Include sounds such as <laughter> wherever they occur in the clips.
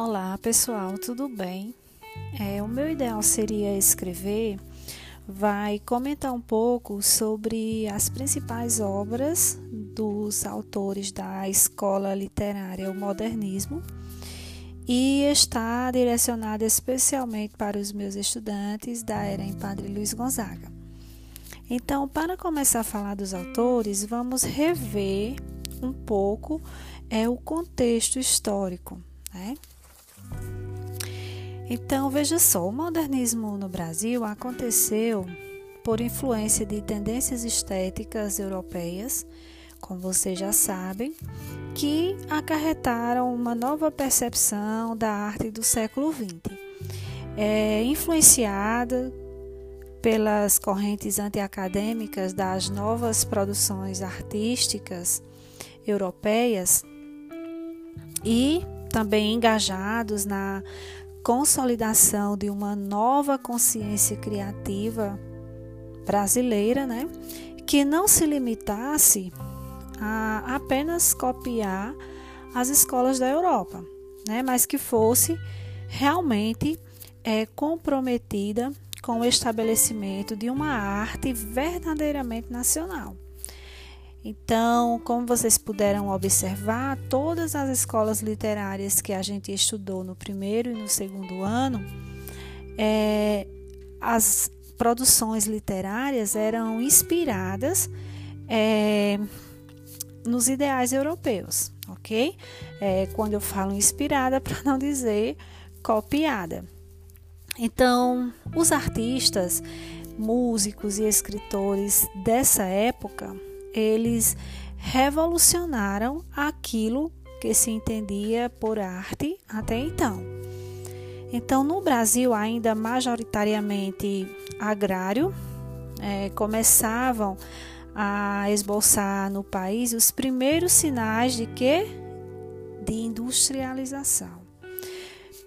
Olá pessoal, tudo bem? É, o meu ideal seria escrever, vai comentar um pouco sobre as principais obras dos autores da escola literária O Modernismo e está direcionada especialmente para os meus estudantes da era em Padre Luiz Gonzaga. Então, para começar a falar dos autores, vamos rever um pouco é o contexto histórico, né? Então, veja só, o modernismo no Brasil aconteceu por influência de tendências estéticas europeias, como vocês já sabem, que acarretaram uma nova percepção da arte do século XX. É, influenciada pelas correntes antiacadêmicas das novas produções artísticas europeias e também engajados na consolidação de uma nova consciência criativa brasileira, né, que não se limitasse a apenas copiar as escolas da Europa, né, mas que fosse realmente é, comprometida com o estabelecimento de uma arte verdadeiramente nacional. Então, como vocês puderam observar, todas as escolas literárias que a gente estudou no primeiro e no segundo ano, é, as produções literárias eram inspiradas é, nos ideais europeus, ok? É, quando eu falo inspirada, <laughs> para não dizer copiada. Então, os artistas, músicos e escritores dessa época eles revolucionaram aquilo que se entendia por arte até então. Então, no Brasil, ainda majoritariamente agrário, é, começavam a esboçar no país os primeiros sinais de que de industrialização,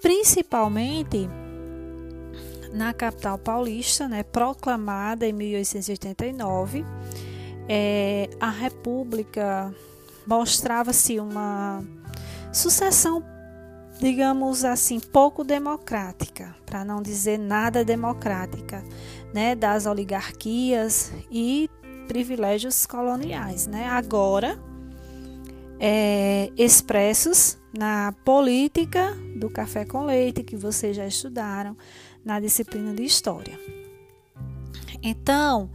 principalmente na capital paulista, né, proclamada em 1889 é, a República mostrava-se uma sucessão, digamos assim, pouco democrática, para não dizer nada democrática, né, das oligarquias e privilégios coloniais, né? Agora é, expressos na política do café com leite que vocês já estudaram na disciplina de história. Então,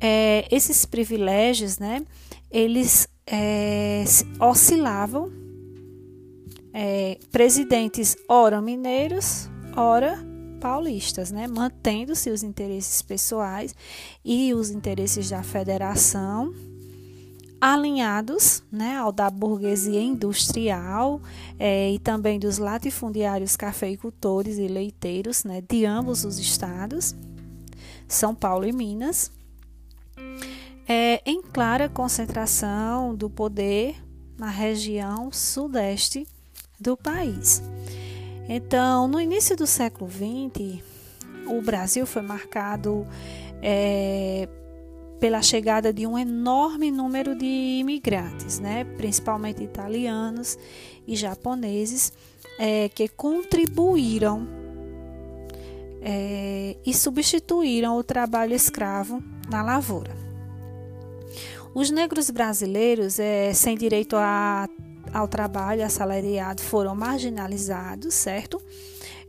é, esses privilégios, né, eles é, oscilavam. É, presidentes ora mineiros, ora paulistas, né, mantendo seus interesses pessoais e os interesses da federação alinhados né, ao da burguesia industrial é, e também dos latifundiários cafeicultores e leiteiros né, de ambos os estados, São Paulo e Minas é, em clara concentração do poder na região sudeste do país. Então, no início do século XX, o Brasil foi marcado é, pela chegada de um enorme número de imigrantes, né, principalmente italianos e japoneses, é, que contribuíram é, e substituíram o trabalho escravo na lavoura. Os negros brasileiros, é, sem direito a, ao trabalho assalariado, foram marginalizados, certo?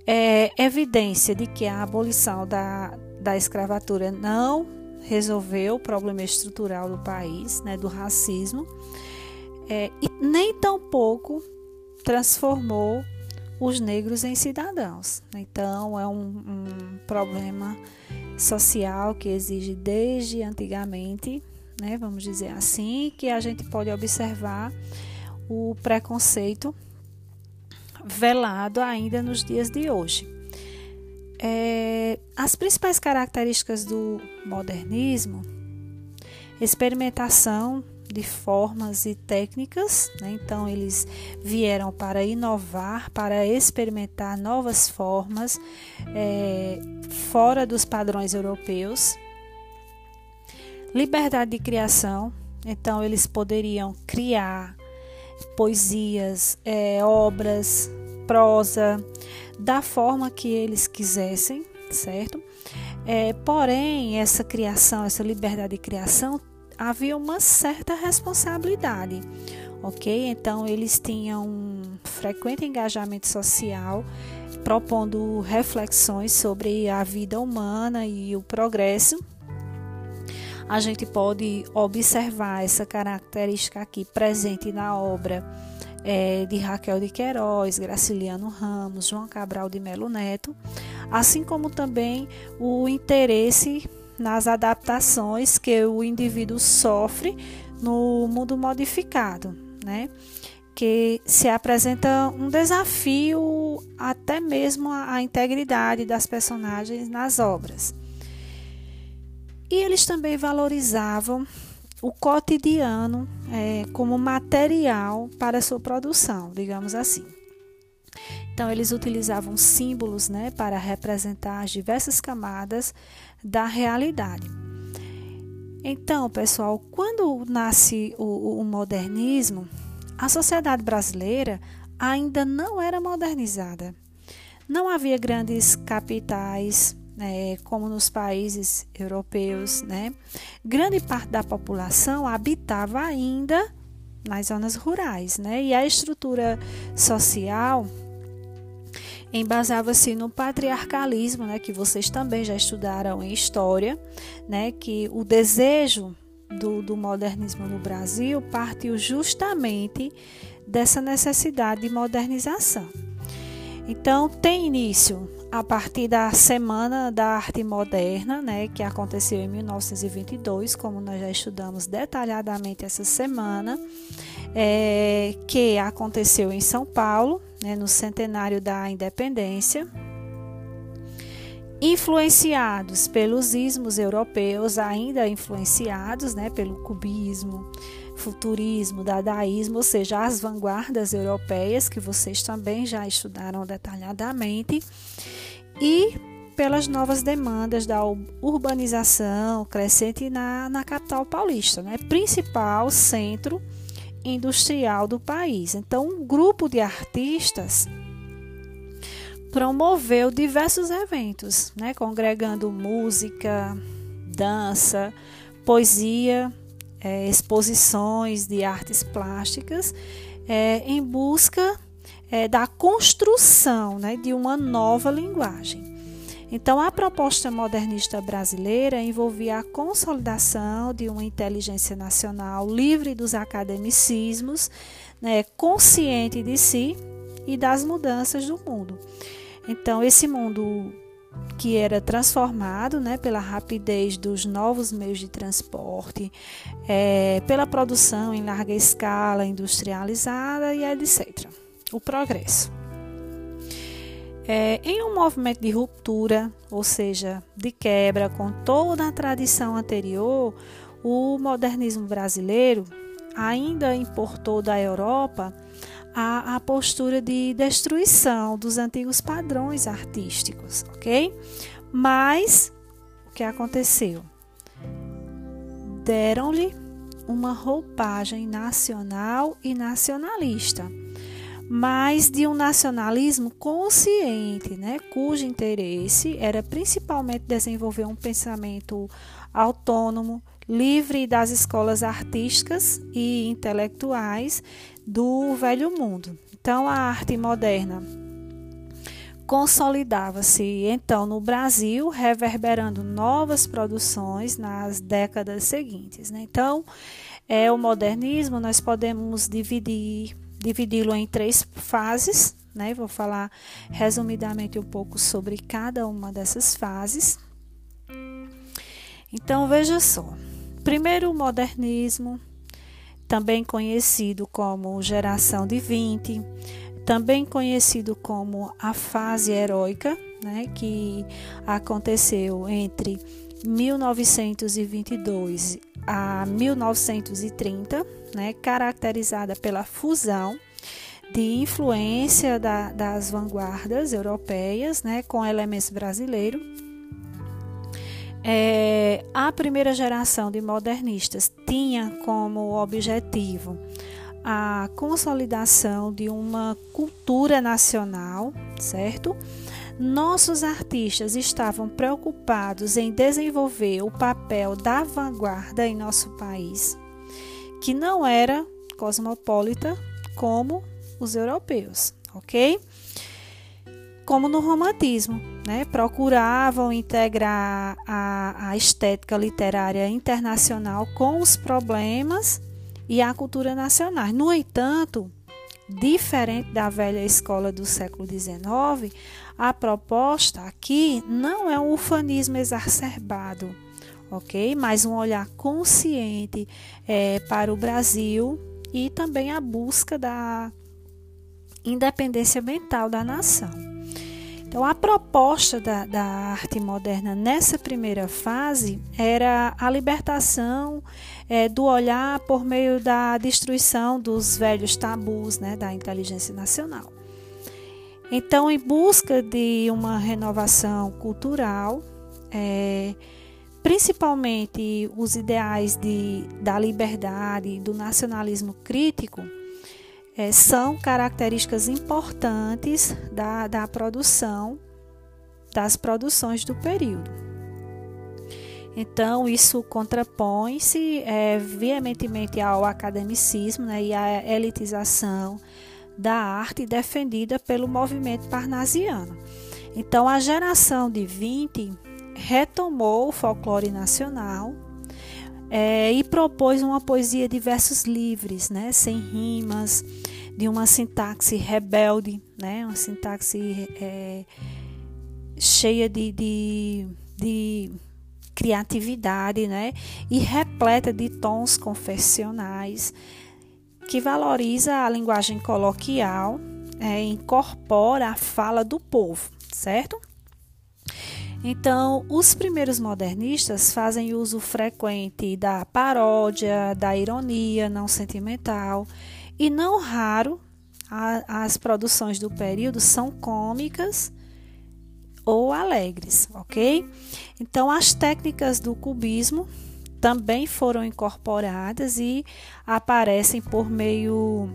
É evidência de que a abolição da, da escravatura não resolveu o problema estrutural do país, né, do racismo, é, e nem tampouco transformou os negros em cidadãos. Então, é um, um problema social que exige desde antigamente né, vamos dizer assim, que a gente pode observar o preconceito velado ainda nos dias de hoje. É, as principais características do modernismo, experimentação de formas e técnicas, né? então eles vieram para inovar, para experimentar novas formas é, fora dos padrões europeus, liberdade de criação, então eles poderiam criar poesias, é, obras prosa, da forma que eles quisessem, certo? É, porém, essa criação, essa liberdade de criação, havia uma certa responsabilidade, ok? Então, eles tinham um frequente engajamento social, propondo reflexões sobre a vida humana e o progresso. A gente pode observar essa característica aqui presente na obra é, de Raquel de Queiroz, Graciliano Ramos, João Cabral de Melo Neto, assim como também o interesse nas adaptações que o indivíduo sofre no mundo modificado, né? Que se apresenta um desafio até mesmo à integridade das personagens nas obras. E eles também valorizavam o cotidiano é, como material para sua produção, digamos assim. Então, eles utilizavam símbolos né, para representar as diversas camadas da realidade. Então, pessoal, quando nasce o, o modernismo, a sociedade brasileira ainda não era modernizada. Não havia grandes capitais né, como nos países europeus, né, grande parte da população habitava ainda nas zonas rurais, né, e a estrutura social embasava-se no patriarcalismo, né, que vocês também já estudaram em história, né, que o desejo do, do modernismo no Brasil partiu justamente dessa necessidade de modernização. Então, tem início a partir da Semana da Arte Moderna, né, que aconteceu em 1922, como nós já estudamos detalhadamente essa semana, é, que aconteceu em São Paulo, né, no centenário da Independência, influenciados pelos ismos europeus, ainda influenciados né, pelo cubismo, futurismo, dadaísmo, ou seja, as vanguardas europeias, que vocês também já estudaram detalhadamente, e pelas novas demandas da urbanização crescente na, na capital paulista, né? principal centro industrial do país. Então, um grupo de artistas promoveu diversos eventos, né? congregando música, dança, poesia é, exposições de artes plásticas é, em busca é, da construção né, de uma nova linguagem. Então, a proposta modernista brasileira envolvia a consolidação de uma inteligência nacional livre dos academicismos, né, consciente de si e das mudanças do mundo. Então, esse mundo que era transformado né, pela rapidez dos novos meios de transporte, é, pela produção em larga escala industrializada e etc. O progresso. É, em um movimento de ruptura, ou seja, de quebra com toda a tradição anterior, o modernismo brasileiro ainda importou da Europa a, a postura de destruição dos antigos padrões artísticos, ok? Mas o que aconteceu? Deram-lhe uma roupagem nacional e nacionalista, mas de um nacionalismo consciente, né, cujo interesse era principalmente desenvolver um pensamento autônomo, livre das escolas artísticas e intelectuais do velho mundo. Então, a arte moderna consolidava-se então no Brasil, reverberando novas produções nas décadas seguintes. Né? Então, é o modernismo nós podemos dividir dividi-lo em três fases, né? Vou falar resumidamente um pouco sobre cada uma dessas fases. Então, veja só. Primeiro, o modernismo, também conhecido como geração de 20, também conhecido como a fase heróica, né, que aconteceu entre 1922 a 1930, né, caracterizada pela fusão de influência da, das vanguardas europeias né, com elementos brasileiros é, a primeira geração de modernistas tinha como objetivo a consolidação de uma cultura nacional, certo? Nossos artistas estavam preocupados em desenvolver o papel da vanguarda em nosso país, que não era cosmopolita como os europeus, ok? Como no romantismo, né? procuravam integrar a, a estética literária internacional com os problemas e a cultura nacional. No entanto, diferente da velha escola do século XIX, a proposta aqui não é um ufanismo exacerbado, ok? Mas um olhar consciente é, para o Brasil e também a busca da independência mental da nação. Então, a proposta da, da, arte moderna nessa primeira fase era a libertação é, do olhar por meio da destruição dos velhos tabus né, da inteligência nacional. Então, em busca de uma renovação cultural, é, principalmente os ideais de, da liberdade, do nacionalismo crítico, é, são características importantes da, da produção, das produções do período. Então, isso contrapõe-se é, veementemente ao academicismo né, e à elitização da arte defendida pelo movimento parnasiano. Então, a geração de 20 retomou o folclore nacional é, e propôs uma poesia de versos livres, né, sem rimas, de uma sintaxe rebelde, né, uma sintaxe é, cheia de, de, de criatividade, né, e repleta de tons confessionais, que valoriza a linguagem coloquial, é, incorpora a fala do povo, certo? Então, os primeiros modernistas fazem uso frequente da paródia, da ironia não sentimental e não raro a, as produções do período são cômicas ou alegres, ok? Então, as técnicas do cubismo também foram incorporadas e aparecem por meio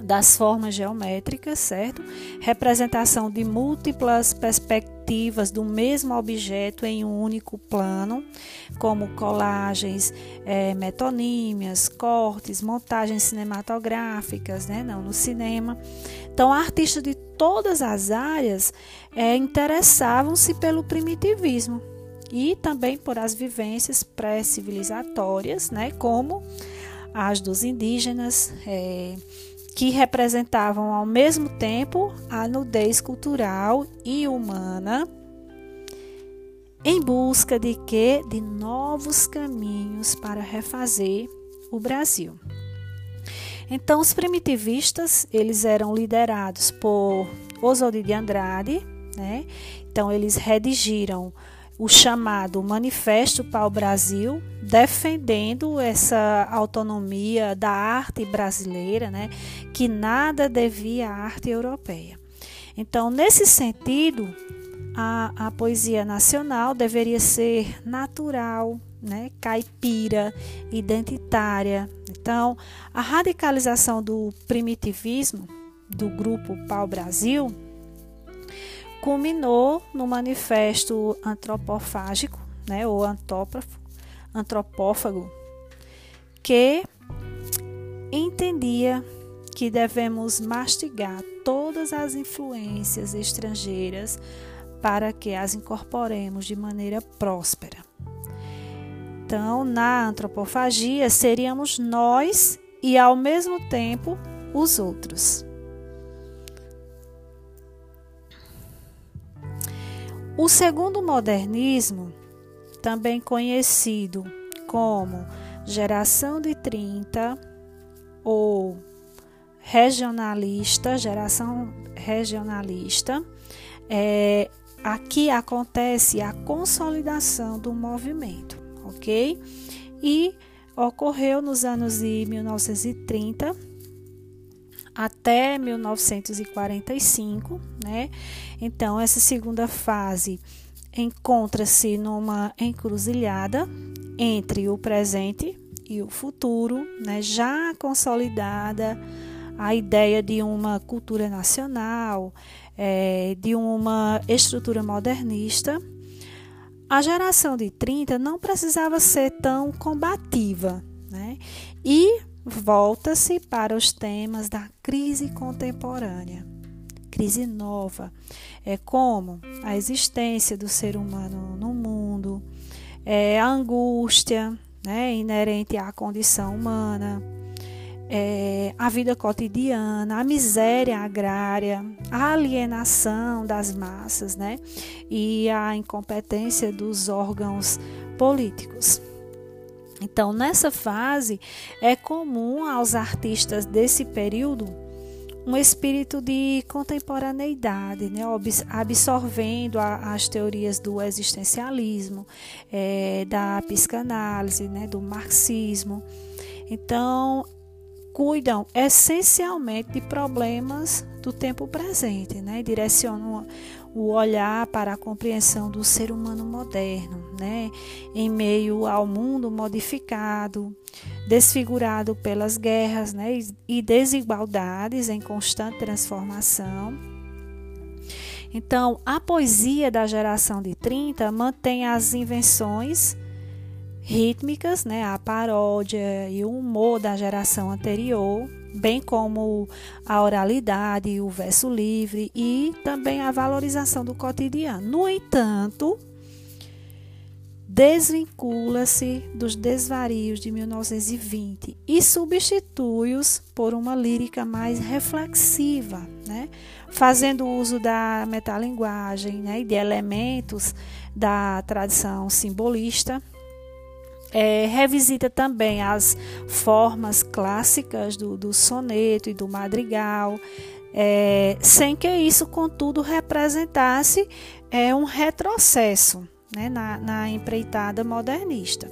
das formas geométricas, certo? Representação de múltiplas perspectivas do mesmo objeto em um único plano, como colagens, é, metonímias, cortes, montagens cinematográficas, né? Não no cinema. Então, artistas de todas as áreas é, interessavam-se pelo primitivismo e também por as vivências pré-civilizatórias, né? Como as dos indígenas, é, que representavam ao mesmo tempo a nudez cultural e humana, em busca de que de novos caminhos para refazer o Brasil. Então, os primitivistas, eles eram liderados por Oswald de Andrade, né? Então, eles redigiram o chamado Manifesto para o Brasil, defendendo essa autonomia da arte brasileira, né, que nada devia à arte europeia. Então, nesse sentido, a, a poesia nacional deveria ser natural, né, caipira, identitária. Então, a radicalização do primitivismo do grupo Pau Brasil culminou no manifesto antropofágico, né, ou antropófago, que entendia que devemos mastigar todas as influências estrangeiras para que as incorporemos de maneira próspera. Então, na antropofagia, seríamos nós e, ao mesmo tempo, os outros. O segundo modernismo, também conhecido como geração de 30 ou regionalista, geração regionalista, é, aqui acontece a consolidação do movimento, ok? E ocorreu nos anos de 1930 até 1945, né? Então, essa segunda fase encontra-se numa encruzilhada entre o presente e o futuro, né, já consolidada a ideia de uma cultura nacional, é, de uma estrutura modernista, a geração de 30 não precisava ser tão combativa, né? E volta-se para os temas da crise contemporânea, crise nova, é como a existência do ser humano no mundo, é, a angústia né, inerente à condição humana, é, a vida cotidiana, a miséria agrária, a alienação das massas né, e a incompetência dos órgãos políticos. Então, nessa fase, é comum aos artistas desse período um espírito de contemporaneidade, né, absorvendo a, as teorias do existencialismo, é, da psicanálise, né, do marxismo. Então, cuidam essencialmente de problemas do tempo presente, né? direcionam o olhar para a compreensão do ser humano moderno, né? em meio ao mundo modificado, desfigurado pelas guerras né? e desigualdades em constante transformação. Então, a poesia da geração de 30 mantém as invenções rítmicas, né, a paródia e o humor da geração anterior, bem como a oralidade o verso livre e também a valorização do cotidiano. No entanto, desvincula-se dos desvarios de 1920 e substitui-os por uma lírica mais reflexiva, né? fazendo uso da metalinguagem né? e de elementos da tradição simbolista é, revisita também as formas clássicas do, do soneto e do madrigal, é, sem que isso, contudo, representasse é, um retrocesso né, na, na, empreitada modernista.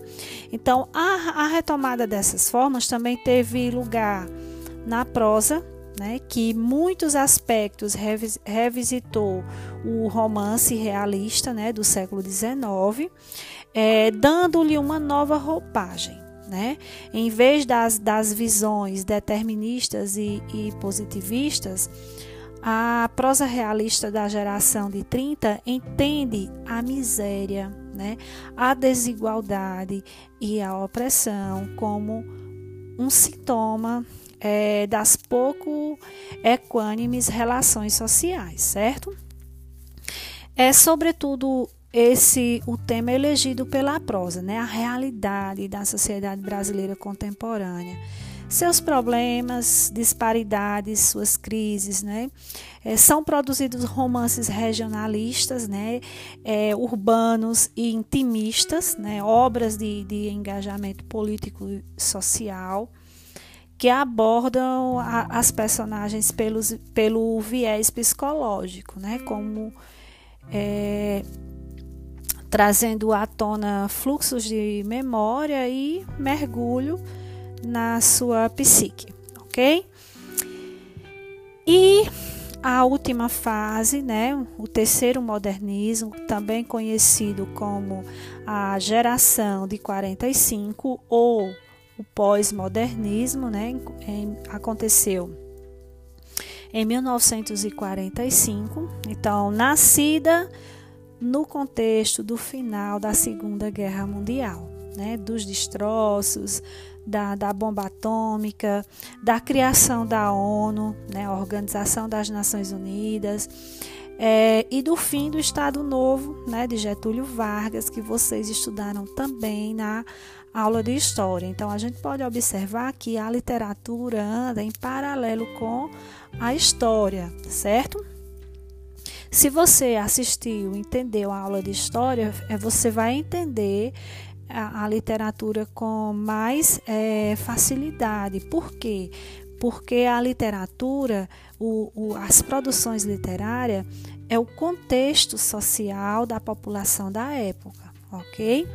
Então, a, a, retomada dessas formas também teve lugar na prosa, né, que muitos aspectos revis, revisitou o romance realista né, do século XIX é, dando-lhe uma nova roupagem. Né? Em vez das, das visões deterministas e, e positivistas, a prosa realista da geração de 30 entende a miséria, né? a desigualdade e a opressão como um sintoma é, das pouco equânimes relações sociais, certo? É sobretudo esse o tema elegido pela prosa, né? A realidade da sociedade brasileira contemporânea. Seus problemas, disparidades, suas crises, né? É, são produzidos romances regionalistas, né? É, urbanos e intimistas, né? Obras de, de engajamento político e social que abordam a, as personagens pelos, pelo viés psicológico, né? Como é, trazendo à tona fluxos de memória e mergulho na sua psique, ok? E a última fase, né, o terceiro modernismo, também conhecido como a geração de 45 ou o pós-modernismo, né, aconteceu em 1945. Então, nascida no contexto do final da Segunda Guerra Mundial, né, dos destroços, da, da bomba atômica, da criação da ONU, né, Organização das Nações Unidas, é, e do fim do Estado Novo, né, de Getúlio Vargas, que vocês estudaram também na aula de História. Então, a gente pode observar que a literatura anda em paralelo com a história, certo? Se você assistiu, entendeu a aula de história, é, você vai entender a, a literatura com mais é, facilidade. Por quê? Porque a literatura, o, o, as produções literárias, é o contexto social da população da época, ok?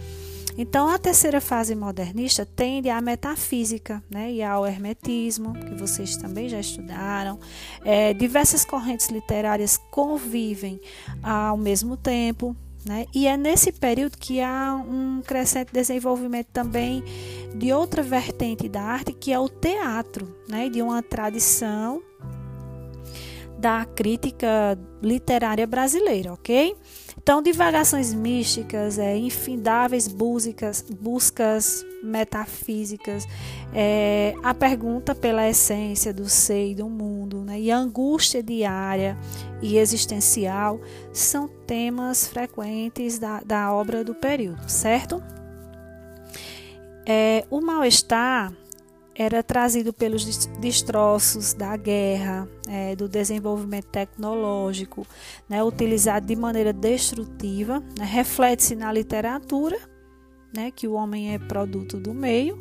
Então, a terceira fase modernista tende à metafísica né, e ao hermetismo, que vocês também já estudaram. É, diversas correntes literárias convivem ao mesmo tempo. Né? E é nesse período que há um crescente desenvolvimento também de outra vertente da arte que é o teatro, né, de uma tradição da crítica literária brasileira, ok? Então, divagações místicas, é, infindáveis buscas, buscas metafísicas, é, a pergunta pela essência do ser e do mundo, né, e a angústia diária e existencial são temas frequentes da, da obra do período, certo? É, o mal-estar era trazido pelos destroços da guerra, é, do desenvolvimento tecnológico, né, utilizado de maneira destrutiva, né, reflete-se na literatura, né, que o homem é produto do meio,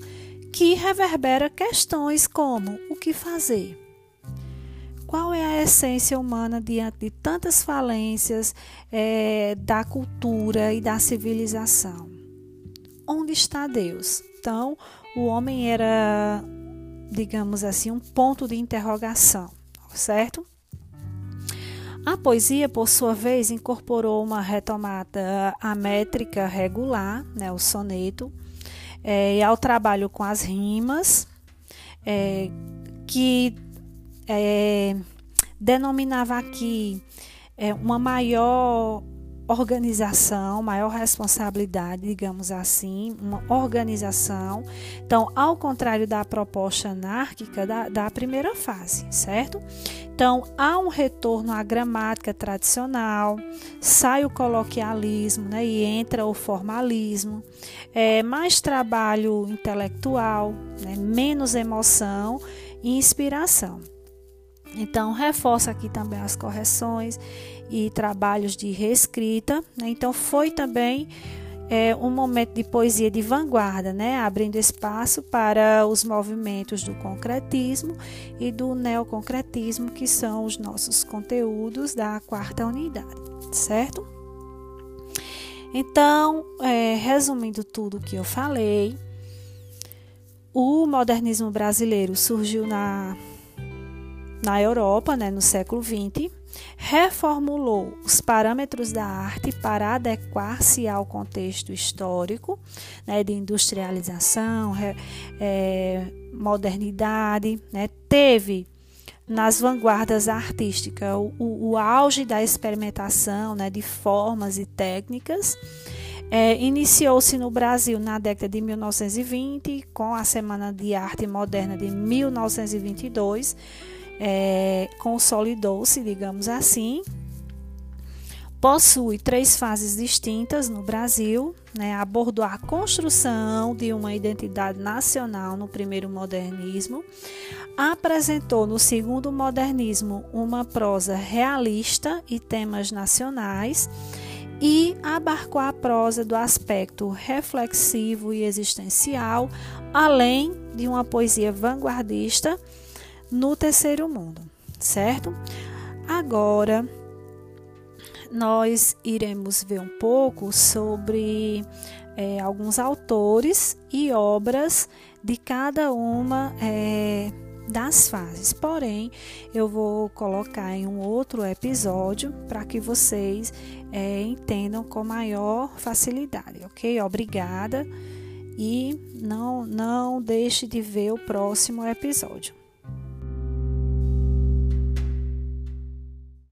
que reverbera questões como o que fazer. Qual é a essência humana diante de tantas falências é, da cultura e da civilização? Onde está Deus? Então, o homem era, digamos assim, um ponto de interrogação, certo? A poesia, por sua vez, incorporou uma retomada à métrica regular, né, o soneto, é, e ao trabalho com as rimas, é, que é, denominava aqui é, uma maior organização, maior responsabilidade, digamos assim, uma organização. Então, ao contrário da proposta anárquica da, da primeira fase, certo? Então, há um retorno à gramática tradicional, sai o coloquialismo né, e entra o formalismo, é, mais trabalho intelectual, né, menos emoção e inspiração. Então, reforça aqui também as correções e trabalhos de reescrita. Né? Então, foi também é, um momento de poesia de vanguarda, né? abrindo espaço para os movimentos do concretismo e do neoconcretismo, que são os nossos conteúdos da quarta unidade, certo? Então, é, resumindo tudo o que eu falei, o modernismo brasileiro surgiu na na Europa, né, no século XX, reformulou os parâmetros da arte para adequar-se ao contexto histórico né, de industrialização, é, modernidade, né, teve nas vanguardas artísticas o, o, o, auge da experimentação né, de formas e técnicas. É, Iniciou-se no Brasil na década de 1920 com a Semana de Arte Moderna de 1922 é, consolidou-se, digamos assim. Possui três fases distintas no Brasil, né? abordou a construção de uma identidade nacional no primeiro modernismo, apresentou no segundo modernismo uma prosa realista e temas nacionais e abarcou a prosa do aspecto reflexivo e existencial, além de uma poesia vanguardista no terceiro mundo, certo? Agora nós iremos ver um pouco sobre é, alguns autores e obras de cada uma é, das fases. Porém, eu vou colocar em um outro episódio para que vocês é, entendam com maior facilidade, ok? Obrigada e não, não deixe de ver o próximo episódio.